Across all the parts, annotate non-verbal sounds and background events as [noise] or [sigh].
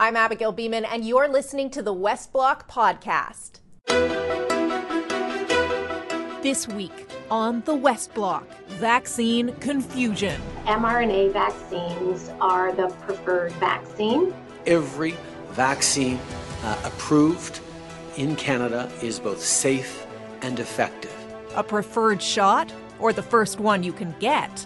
I'm Abigail Bimman, and you're listening to the West Block Podcast. This week on the West Block, vaccine confusion. mRNA vaccines are the preferred vaccine. Every vaccine uh, approved in Canada is both safe and effective. A preferred shot, or the first one you can get.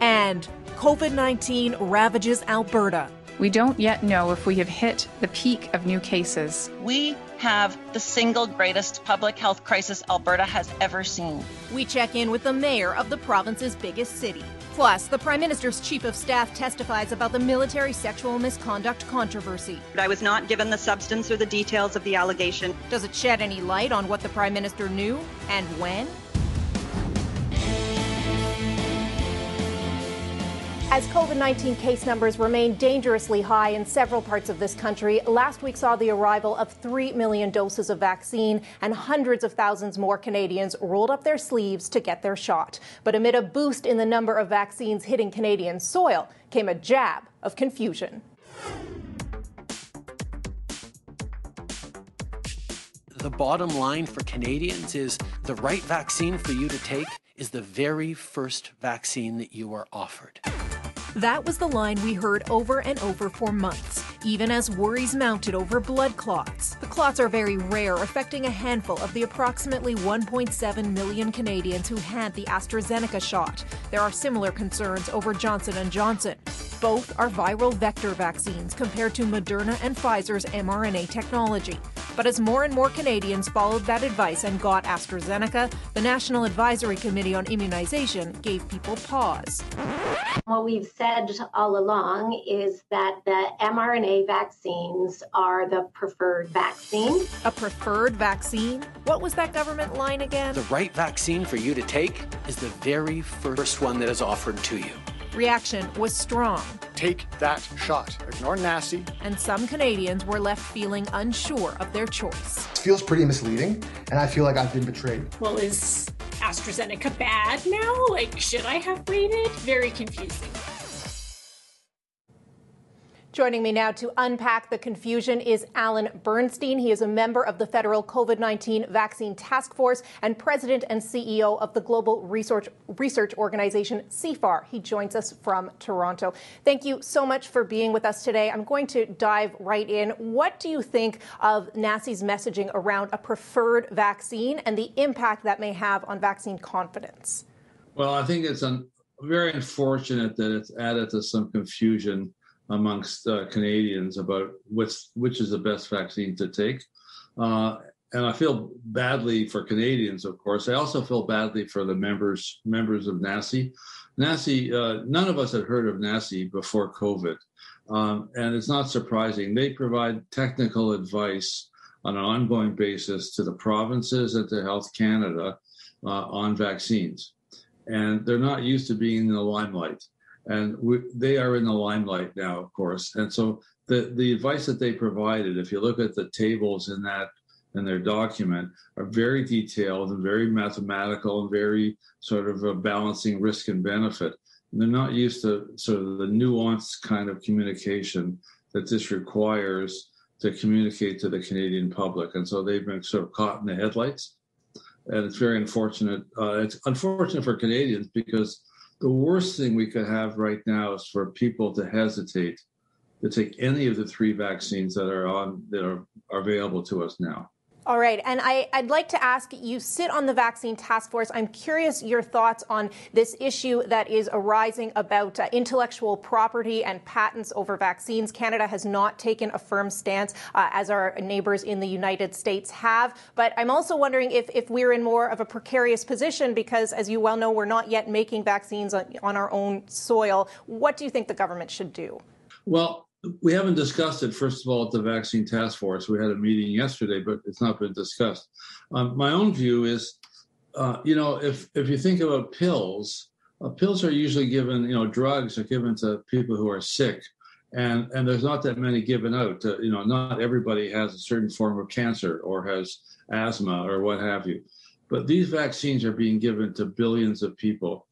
And COVID 19 ravages Alberta. We don't yet know if we have hit the peak of new cases. We have the single greatest public health crisis Alberta has ever seen. We check in with the mayor of the province's biggest city. Plus, the Prime Minister's Chief of Staff testifies about the military sexual misconduct controversy. I was not given the substance or the details of the allegation. Does it shed any light on what the Prime Minister knew and when? As COVID 19 case numbers remain dangerously high in several parts of this country, last week saw the arrival of 3 million doses of vaccine, and hundreds of thousands more Canadians rolled up their sleeves to get their shot. But amid a boost in the number of vaccines hitting Canadian soil came a jab of confusion. The bottom line for Canadians is the right vaccine for you to take is the very first vaccine that you are offered. That was the line we heard over and over for months, even as worries mounted over blood clots. The clots are very rare, affecting a handful of the approximately 1.7 million Canadians who had the AstraZeneca shot. There are similar concerns over Johnson & Johnson. Both are viral vector vaccines compared to Moderna and Pfizer's mRNA technology. But as more and more Canadians followed that advice and got AstraZeneca, the National Advisory Committee on Immunization gave people pause. What we've said all along is that the mRNA vaccines are the preferred vaccine. A preferred vaccine? What was that government line again? The right vaccine for you to take is the very first one that is offered to you. Reaction was strong. Take that shot. Ignore NACI. And some Canadians were left feeling unsure of their choice. It feels pretty misleading, and I feel like I've been betrayed. Well, is AstraZeneca bad now? Like, should I have waited? Very confusing. Joining me now to unpack the confusion is Alan Bernstein. He is a member of the federal COVID 19 Vaccine Task Force and president and CEO of the global research, research organization CIFAR. He joins us from Toronto. Thank you so much for being with us today. I'm going to dive right in. What do you think of NACI's messaging around a preferred vaccine and the impact that may have on vaccine confidence? Well, I think it's un- very unfortunate that it's added to some confusion amongst uh, Canadians about which which is the best vaccine to take. Uh, and I feel badly for Canadians, of course. I also feel badly for the members members of NACI. NACI, uh, none of us had heard of NACI before COVID, um, and it's not surprising. They provide technical advice on an ongoing basis to the provinces and to Health Canada uh, on vaccines, and they're not used to being in the limelight and we, they are in the limelight now, of course. And so the the advice that they provided, if you look at the tables in that in their document, are very detailed and very mathematical and very sort of a balancing risk and benefit. And they're not used to sort of the nuanced kind of communication that this requires to communicate to the Canadian public. And so they've been sort of caught in the headlights. And it's very unfortunate. Uh, it's unfortunate for Canadians because the worst thing we could have right now is for people to hesitate to take any of the three vaccines that are on that are, are available to us now. All right. And I, would like to ask you sit on the vaccine task force. I'm curious your thoughts on this issue that is arising about uh, intellectual property and patents over vaccines. Canada has not taken a firm stance, uh, as our neighbors in the United States have. But I'm also wondering if, if we're in more of a precarious position because, as you well know, we're not yet making vaccines on, on our own soil. What do you think the government should do? Well, we haven't discussed it, first of all, at the vaccine task force. We had a meeting yesterday, but it's not been discussed. Um, my own view is, uh, you know, if, if you think about pills, uh, pills are usually given, you know, drugs are given to people who are sick. And, and there's not that many given out. To, you know, not everybody has a certain form of cancer or has asthma or what have you. But these vaccines are being given to billions of people.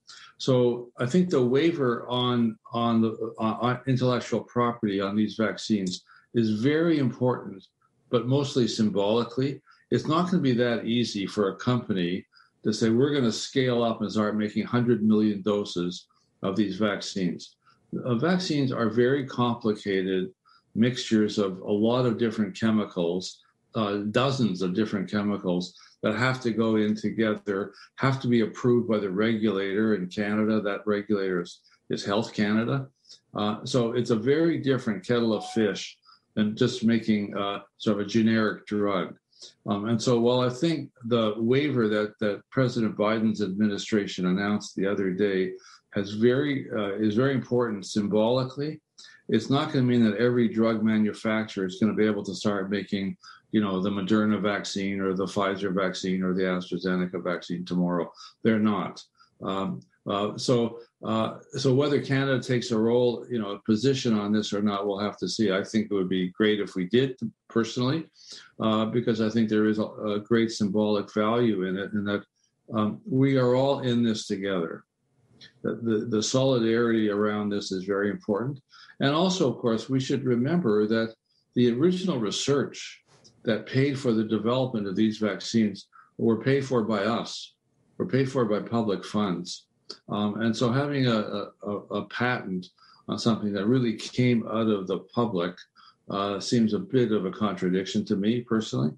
So I think the waiver on on the on intellectual property on these vaccines is very important, but mostly symbolically. It's not going to be that easy for a company to say, we're going to scale up and start making 100 million doses of these vaccines. Uh, vaccines are very complicated mixtures of a lot of different chemicals, uh, dozens of different chemicals that have to go in together, have to be approved by the regulator in Canada. That regulator is, is Health Canada. Uh, so it's a very different kettle of fish than just making uh, sort of a generic drug. Um, and so while I think the waiver that, that President Biden's administration announced the other day has very uh, is very important symbolically, it's not going to mean that every drug manufacturer is going to be able to start making you know the Moderna vaccine or the Pfizer vaccine or the AstraZeneca vaccine tomorrow. They're not. Um, uh, so uh, so whether Canada takes a role, you know, a position on this or not, we'll have to see. I think it would be great if we did personally, uh, because I think there is a, a, great symbolic value in it, and that um, we are all in this together. The, the, the solidarity around this is very important, and also, of course, we should remember that the original research that paid for the development of these vaccines were paid for by us, were paid for by public funds. Um, and so having a, a, a, patent on something that really came out of the public uh, seems a bit of a contradiction to me personally.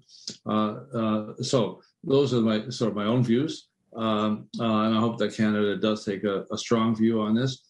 Uh, uh, so those are my sort of my own views. Um, uh, and I hope that Canada does take a, a strong view on this.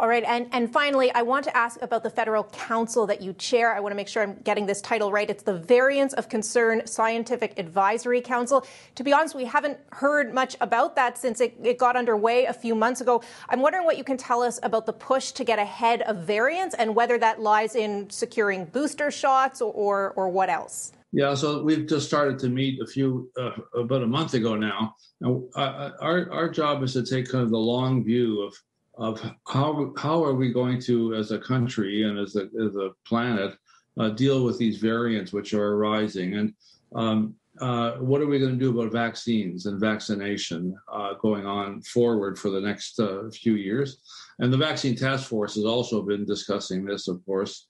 All right. And, and finally, I want to ask about the federal council that you chair. I want to make sure I'm getting this title right. It's the Variants of Concern Scientific Advisory Council. To be honest, we haven't heard much about that since it, it got underway a few months ago. I'm wondering what you can tell us about the push to get ahead of variants and whether that lies in securing booster shots or, or, or what else. Yeah, so we've just started to meet a few uh, about a month ago now. Uh, our our job is to take kind of the long view of of how how are we going to, as a country and as a as a planet, uh, deal with these variants which are arising, and um, uh, what are we going to do about vaccines and vaccination uh, going on forward for the next uh, few years? And the vaccine task force has also been discussing this, of course,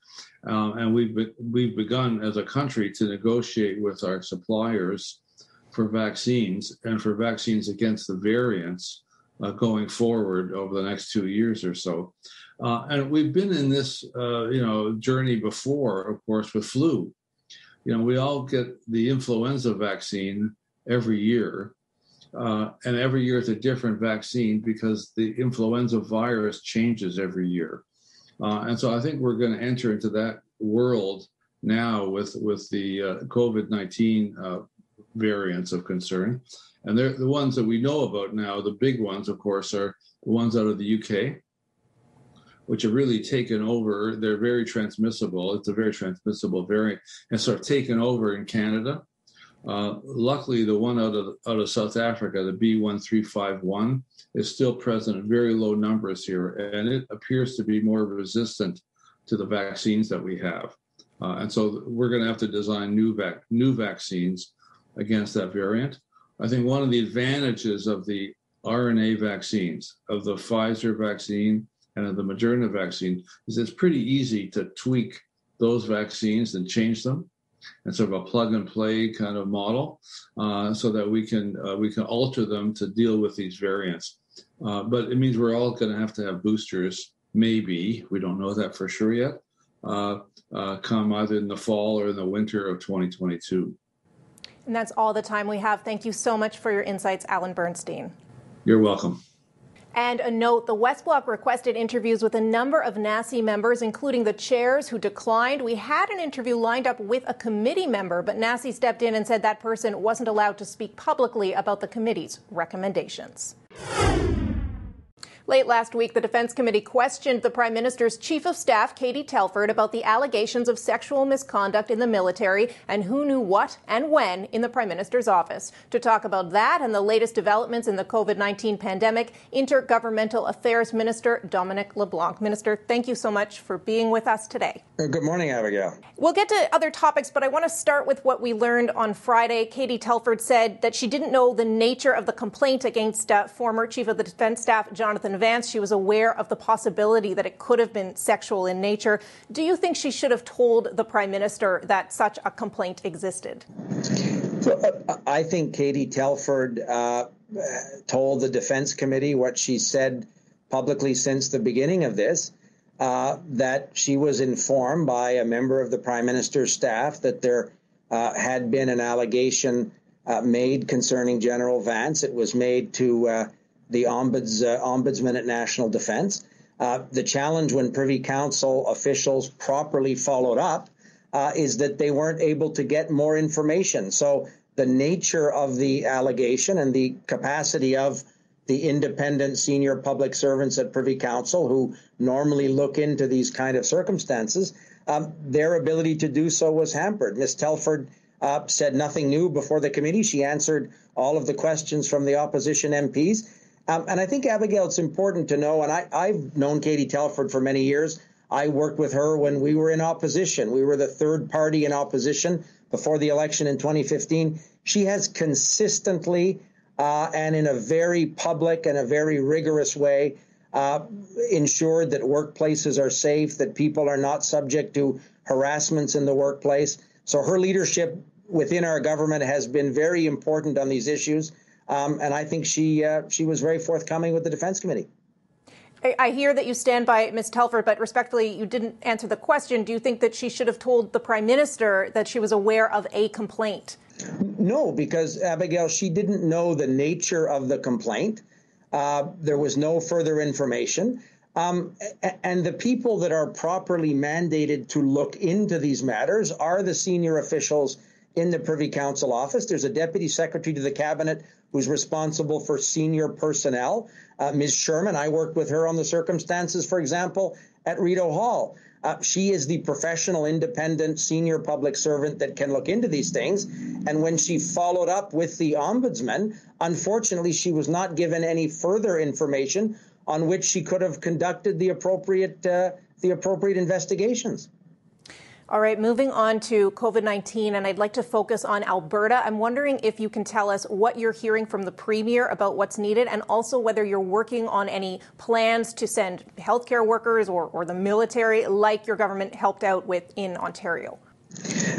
uh, and we've be- we've begun as a country to negotiate with our suppliers for vaccines and for vaccines against the variants uh, going forward over the next two years or so. Uh, and we've been in this, uh, you know, journey before, of course, with flu. You know, we all get the influenza vaccine every year, uh, and every year it's a different vaccine because the influenza virus changes every year. Uh, and so I think we're going to enter into that world now with with the COVID nineteen variants of concern. And they're the ones that we know about now. The big ones, of course, are the ones out of the UK, which have really taken over. They're very transmissible. It's a very transmissible variant, and sort of taken over in Canada. Uh, luckily, the one out of out of South Africa, the B1351, is still present in very low numbers here, and it appears to be more resistant to the vaccines that we have. Uh, and so we're going to have to design new vac- new vaccines against that variant. I think one of the advantages of the RNA vaccines, of the Pfizer vaccine and of the Moderna vaccine, is it's pretty easy to tweak those vaccines and change them and sort of a plug and play kind of model uh, so that we can uh, we can alter them to deal with these variants. Uh, but it means we're all going to have to have boosters, maybe we don't know that for sure yet. Uh, uh, come either in the fall or in the winter of 2022. And that's all the time we have. Thank you so much for your insights, Alan Bernstein. You're welcome. And a note the West Block requested interviews with a number of NACI members, including the chairs who declined. We had an interview lined up with a committee member, but NACI stepped in and said that person wasn't allowed to speak publicly about the committee's recommendations. Late last week, the Defense Committee questioned the Prime Minister's Chief of Staff, Katie Telford, about the allegations of sexual misconduct in the military and who knew what and when in the Prime Minister's office. To talk about that and the latest developments in the COVID 19 pandemic, Intergovernmental Affairs Minister Dominic LeBlanc. Minister, thank you so much for being with us today. Uh, good morning, Abigail. We'll get to other topics, but I want to start with what we learned on Friday. Katie Telford said that she didn't know the nature of the complaint against uh, former Chief of the Defense Staff, Jonathan advance she was aware of the possibility that it could have been sexual in nature. Do you think she should have told the prime minister that such a complaint existed? Uh, I think Katie Telford uh, told the defense committee what she said publicly since the beginning of this. Uh, that she was informed by a member of the prime minister's staff that there uh, had been an allegation uh, made concerning General Vance. It was made to uh, the ombuds, uh, ombudsman at National Defense. Uh, the challenge when Privy Council officials properly followed up uh, is that they weren't able to get more information. So the nature of the allegation and the capacity of the independent senior public servants at Privy Council who normally look into these kind of circumstances, um, their ability to do so was hampered. Ms. Telford uh, said nothing new before the committee. She answered all of the questions from the opposition MPs. Um, and I think, Abigail, it's important to know, and I, I've known Katie Telford for many years. I worked with her when we were in opposition. We were the third party in opposition before the election in 2015. She has consistently uh, and in a very public and a very rigorous way uh, ensured that workplaces are safe, that people are not subject to harassments in the workplace. So her leadership within our government has been very important on these issues, um, and I think she uh, she was very forthcoming with the Defense Committee. I hear that you stand by Ms. Telford, but respectfully, you didn't answer the question. Do you think that she should have told the Prime Minister that she was aware of a complaint? No, because Abigail, she didn't know the nature of the complaint. Uh, there was no further information. Um, and the people that are properly mandated to look into these matters are the senior officials in the Privy Council office. There's a deputy secretary to the cabinet who's responsible for senior personnel. Uh, Ms. Sherman, I worked with her on the circumstances, for example, at Rideau Hall. Uh, she is the professional, independent, senior public servant that can look into these things. And when she followed up with the ombudsman, unfortunately, she was not given any further information on which she could have conducted the appropriate uh, the appropriate investigations. All right, moving on to COVID 19, and I'd like to focus on Alberta. I'm wondering if you can tell us what you're hearing from the Premier about what's needed, and also whether you're working on any plans to send healthcare workers or, or the military, like your government helped out with in Ontario.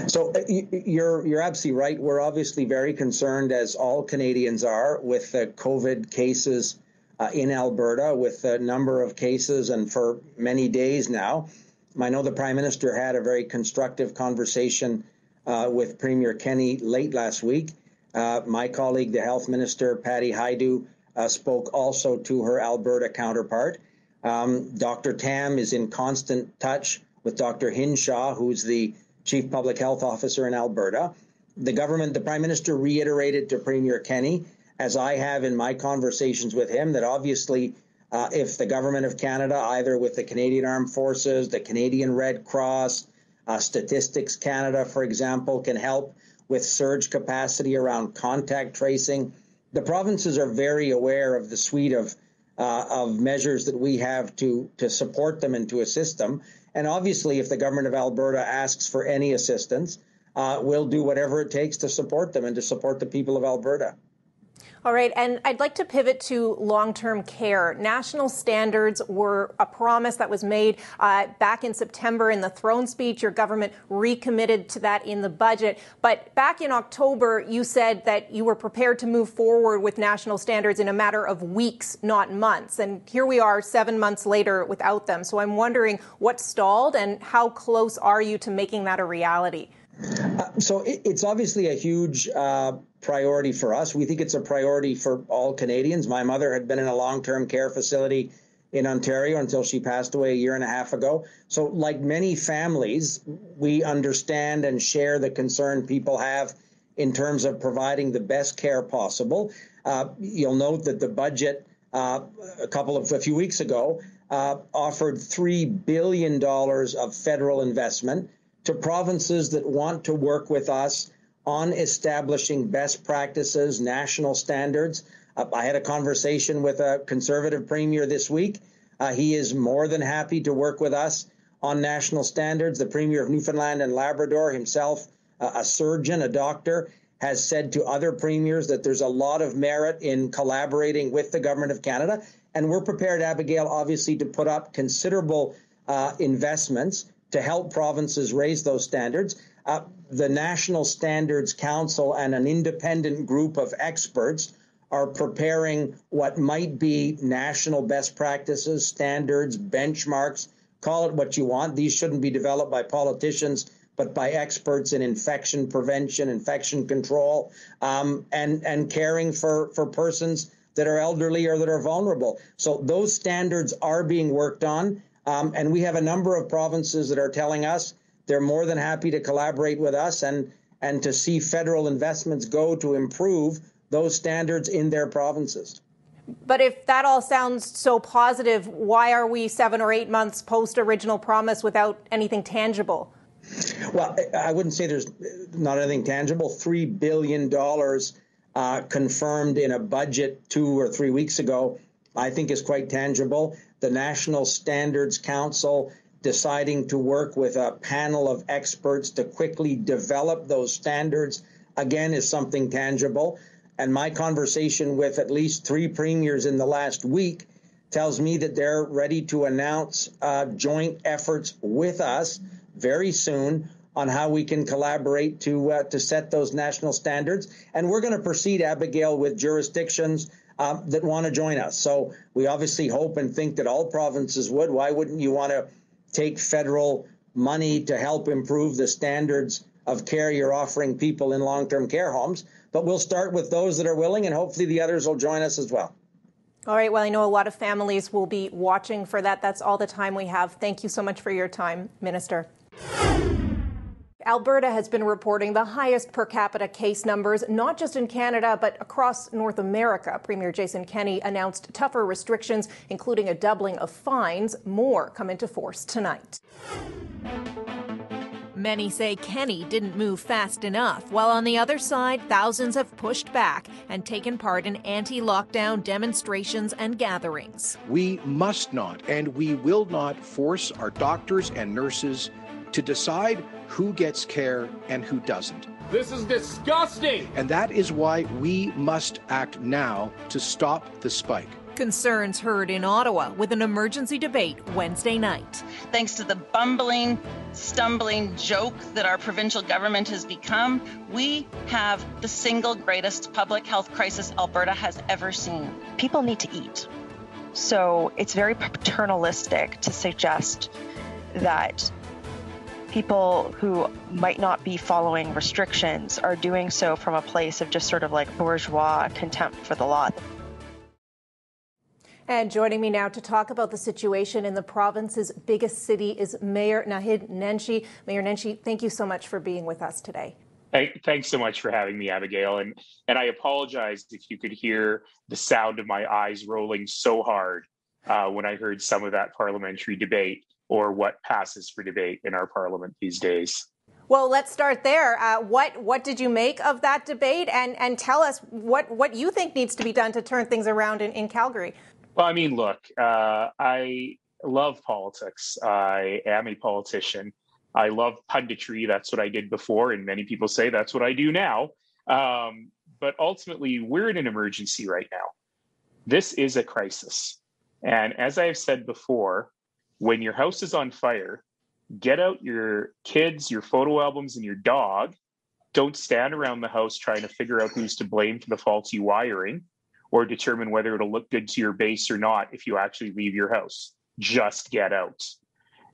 So uh, you're you're absolutely right. We're obviously very concerned, as all Canadians are, with the COVID cases uh, in Alberta, with the number of cases, and for many days now. I know the Prime Minister had a very constructive conversation uh, with Premier Kenney late last week. Uh, my colleague, the Health Minister, Patty Hajdu, uh, spoke also to her Alberta counterpart. Um, Dr. Tam is in constant touch with Dr. Hinshaw, who's the Chief Public Health Officer in Alberta. The government, the Prime Minister reiterated to Premier Kenney, as I have in my conversations with him, that obviously uh, if the government of Canada, either with the Canadian Armed Forces, the Canadian Red Cross, uh, Statistics Canada, for example, can help with surge capacity around contact tracing. The provinces are very aware of the suite of uh, of measures that we have to to support them and to assist them. And obviously, if the government of Alberta asks for any assistance, uh, we'll do whatever it takes to support them and to support the people of Alberta. All right, and I'd like to pivot to long term care. National standards were a promise that was made uh, back in September in the throne speech. Your government recommitted to that in the budget. But back in October, you said that you were prepared to move forward with national standards in a matter of weeks, not months. And here we are seven months later without them. So I'm wondering what stalled and how close are you to making that a reality? Uh, so it, it's obviously a huge uh, priority for us. We think it's a priority for all Canadians. My mother had been in a long term care facility in Ontario until she passed away a year and a half ago. So, like many families, we understand and share the concern people have in terms of providing the best care possible. Uh, you'll note that the budget uh, a couple of a few weeks ago uh, offered three billion dollars of federal investment to provinces that want to work with us on establishing best practices, national standards. Uh, I had a conversation with a conservative premier this week. Uh, he is more than happy to work with us on national standards. The premier of Newfoundland and Labrador himself, uh, a surgeon, a doctor, has said to other premiers that there's a lot of merit in collaborating with the government of Canada. And we're prepared, Abigail, obviously, to put up considerable uh, investments to help provinces raise those standards. Uh, the National Standards Council and an independent group of experts are preparing what might be national best practices, standards, benchmarks, call it what you want. These shouldn't be developed by politicians, but by experts in infection prevention, infection control, um, and and caring for for persons that are elderly or that are vulnerable. So those standards are being worked on, um, and we have a number of provinces that are telling us they're more than happy to collaborate with us and and to see federal investments go to improve those standards in their provinces. But if that all sounds so positive, why are we seven or eight months post original promise without anything tangible? Well, I wouldn't say there's not anything tangible. Three billion dollars uh, confirmed in a budget two or three weeks ago, I think is quite tangible. The National Standards Council deciding to work with a panel of experts to quickly develop those standards again is something tangible. And my conversation with at least three premiers in the last week tells me that they're ready to announce uh, joint efforts with us very soon on how we can collaborate to uh, to set those national standards. And we're going to proceed, Abigail, with jurisdictions um, that want to join us. So we obviously hope and think that all provinces would. Why wouldn't you want to take federal money to help improve the standards of care you're offering people in long-term care homes? But we'll start with those that are willing, and hopefully the others will join us as well. All right. Well, I know a lot of families will be watching for that. That's all the time we have. Thank you so much for your time, Minister. Alberta has been reporting the highest per capita case numbers, not just in Canada, but across North America. Premier Jason Kenney announced tougher restrictions, including a doubling of fines. More come into force tonight. Many say Kenney didn't move fast enough, while on the other side, thousands have pushed back and taken part in anti lockdown demonstrations and gatherings. We must not and we will not force our doctors and nurses to decide who gets care and who doesn't. This is disgusting! And that is why we must act now to stop the spike. Concerns heard in Ottawa with an emergency debate Wednesday night. Thanks to the bumbling, stumbling joke that our provincial government has become, we have the single greatest public health crisis Alberta has ever seen. People need to eat. So it's very paternalistic to suggest that people who might not be following restrictions are doing so from a place of just sort of like bourgeois contempt for the law. And joining me now to talk about the situation in the province's biggest city is Mayor Naheed Nenshi. Mayor Nenshi, thank you so much for being with us today. Hey, thanks so much for having me, Abigail. And and I apologize if you could hear the sound of my eyes rolling so hard uh, when I heard some of that parliamentary debate or what passes for debate in our parliament these days. Well, let's start there. Uh, what what did you make of that debate, and and tell us what what you think needs to be done to turn things around in, in Calgary? Well, I mean, look, uh, I love politics. I am a politician. I love punditry. That's what I did before, and many people say that's what I do now. Um, but ultimately, we're in an emergency right now. This is a crisis. And as I have said before, when your house is on fire, get out your kids, your photo albums, and your dog. Don't stand around the house trying to figure out who's to blame for the faulty wiring or determine whether it'll look good to your base or not if you actually leave your house. Just get out.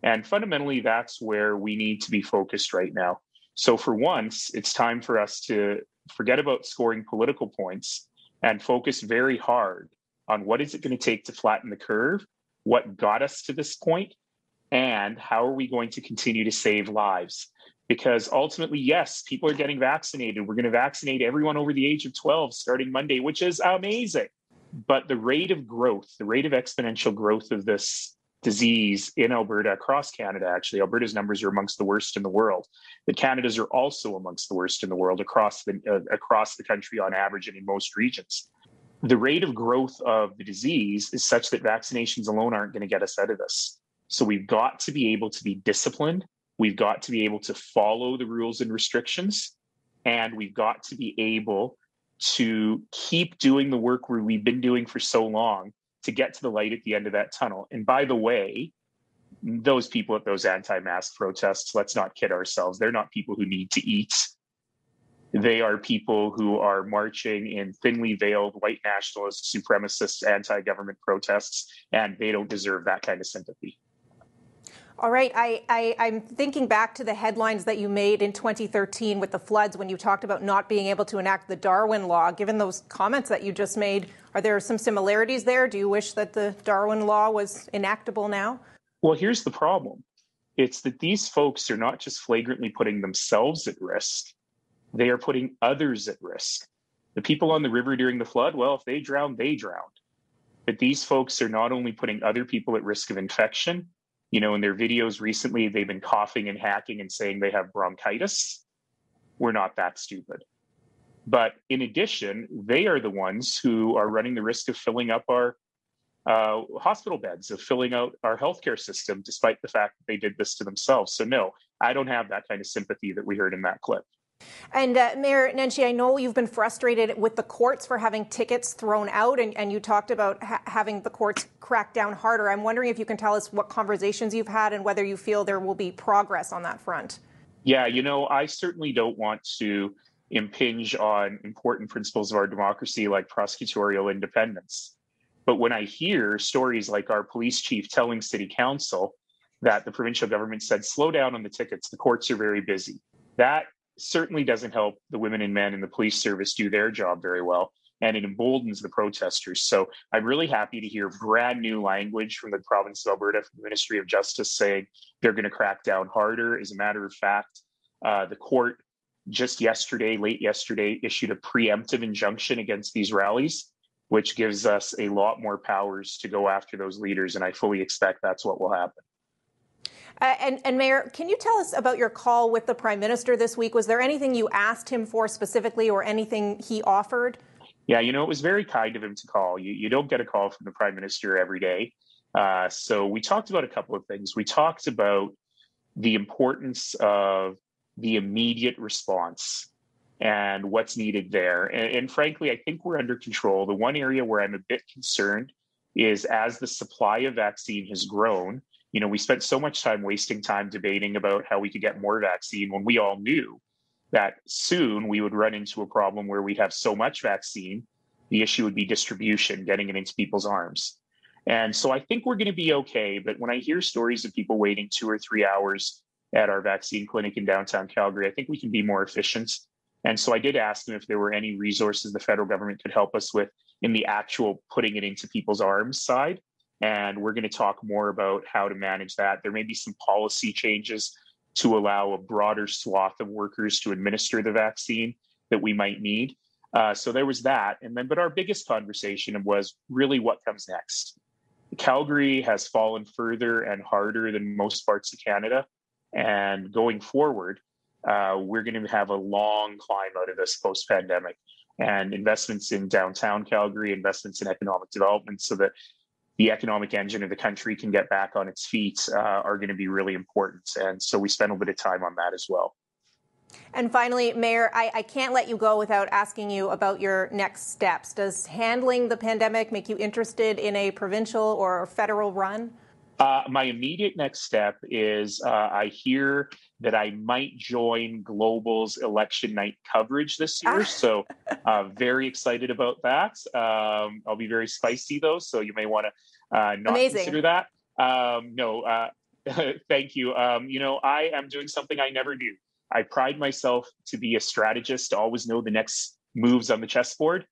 And fundamentally, that's where we need to be focused right now. So, for once, it's time for us to forget about scoring political points and focus very hard on what is it going to take to flatten the curve, what got us to this point, and how are we going to continue to save lives because ultimately, yes, people are getting vaccinated. We're going to vaccinate everyone over the age of 12 starting Monday, which is amazing. But the rate of growth, the rate of exponential growth of this disease in Alberta, across Canada, actually, Alberta's numbers are amongst the worst in the world. But Canada's are also amongst the worst in the world across the uh, across the country on average and in most regions. The rate of growth of the disease is such that vaccinations alone aren't going to get us out of this. So we've got to be able to be disciplined We've got to be able to follow the rules and restrictions, and we've got to be able to keep doing the work where we've been doing for so long to get to the light at the end of that tunnel. And by the way, those people at those anti mask protests, let's not kid ourselves, they're not people who need to eat. They are people who are marching in thinly veiled white nationalist, supremacist, anti government protests, and they don't deserve that kind of sympathy. All right, I, I, am thinking back to the headlines that you made in 2013 with the floods when you talked about not being able to enact the Darwin Law. Given those comments that you just made, are there some similarities there? Do you wish that the Darwin Law was enactable now? Well, here's the problem it's that these folks are not just flagrantly putting themselves at risk, they are putting others at risk. The people on the river during the flood, well, if they drowned, they drowned. But these folks are not only putting other people at risk of infection, you know, in their videos recently, they've been coughing and hacking and saying they have bronchitis. We're not that stupid. But in addition, they are the ones who are running the risk of filling up our uh, hospital beds, of filling out our healthcare system, despite the fact that they did this to themselves. So, no, I don't have that kind of sympathy that we heard in that clip. And uh, Mayor Nenshi, I know you've been frustrated with the courts for having tickets thrown out, and, and you talked about ha- having the courts crack down harder. I'm wondering if you can tell us what conversations you've had and whether you feel there will be progress on that front. Yeah, you know, I certainly don't want to impinge on important principles of our democracy like prosecutorial independence. But when I hear stories like our police chief telling city council that the provincial government said, slow down on the tickets, the courts are very busy, that certainly doesn't help the women and men in the police service do their job very well and it emboldens the protesters. So I'm really happy to hear brand new language from the province of Alberta, from the Ministry of Justice, saying they're going to crack down harder. As a matter of fact, uh, the court just yesterday, late yesterday, issued a preemptive injunction against these rallies, which gives us a lot more powers to go after those leaders. And I fully expect that's what will happen. Uh, and, and, Mayor, can you tell us about your call with the Prime Minister this week? Was there anything you asked him for specifically or anything he offered? Yeah, you know, it was very kind of him to call. You, you don't get a call from the Prime Minister every day. Uh, so we talked about a couple of things. We talked about the importance of the immediate response and what's needed there. And, and frankly, I think we're under control. The one area where I'm a bit concerned is as the supply of vaccine has grown, you know, we spent so much time wasting time debating about how we could get more vaccine when we all knew that soon we would run into a problem where we'd have so much vaccine, the issue would be distribution, getting it into people's arms. And so I think we're going to be okay. But when I hear stories of people waiting two or three hours at our vaccine clinic in downtown Calgary, I think we can be more efficient. And so I did ask them if there were any resources the federal government could help us with in the actual putting it into people's arms side. And we're going to talk more about how to manage that. There may be some policy changes to allow a broader swath of workers to administer the vaccine that we might need. Uh, so there was that. And then, but our biggest conversation was really what comes next. Calgary has fallen further and harder than most parts of Canada. And going forward, uh, we're going to have a long climb out of this post pandemic and investments in downtown Calgary, investments in economic development so that the economic engine of the country can get back on its feet uh, are going to be really important. And so we spend a bit of time on that as well. And finally, Mayor, I, I, can't let you go without asking you about your next steps. Does handling the pandemic make you interested in a provincial or federal run? Uh, my immediate next step is uh, I hear that I might join Global's election night coverage this year. so, uh, very excited about that. Um, I'll be very spicy though, so you may want to uh, not Amazing. consider that. Um, no, uh, [laughs] thank you. Um, you know, I am doing something I never do. I pride myself to be a strategist, to always know the next moves on the chessboard.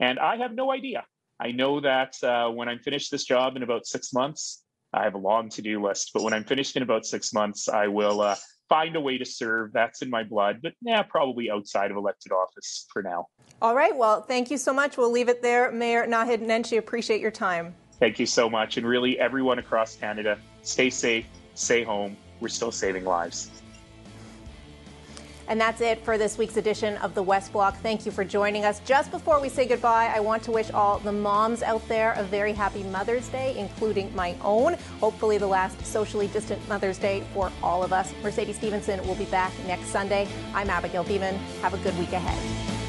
And I have no idea. I know that uh, when I'm finished this job in about six months, I have a long to do list. But when I'm finished in about six months, I will uh, find a way to serve. That's in my blood. But yeah, probably outside of elected office for now. All right. Well, thank you so much. We'll leave it there. Mayor Naheed Nenshi, appreciate your time. Thank you so much. And really, everyone across Canada, stay safe, stay home. We're still saving lives. And that's it for this week's edition of the West Block. Thank you for joining us. Just before we say goodbye, I want to wish all the moms out there a very happy Mother's Day, including my own. Hopefully, the last socially distant Mother's Day for all of us. Mercedes Stephenson will be back next Sunday. I'm Abigail Bimman. Have a good week ahead.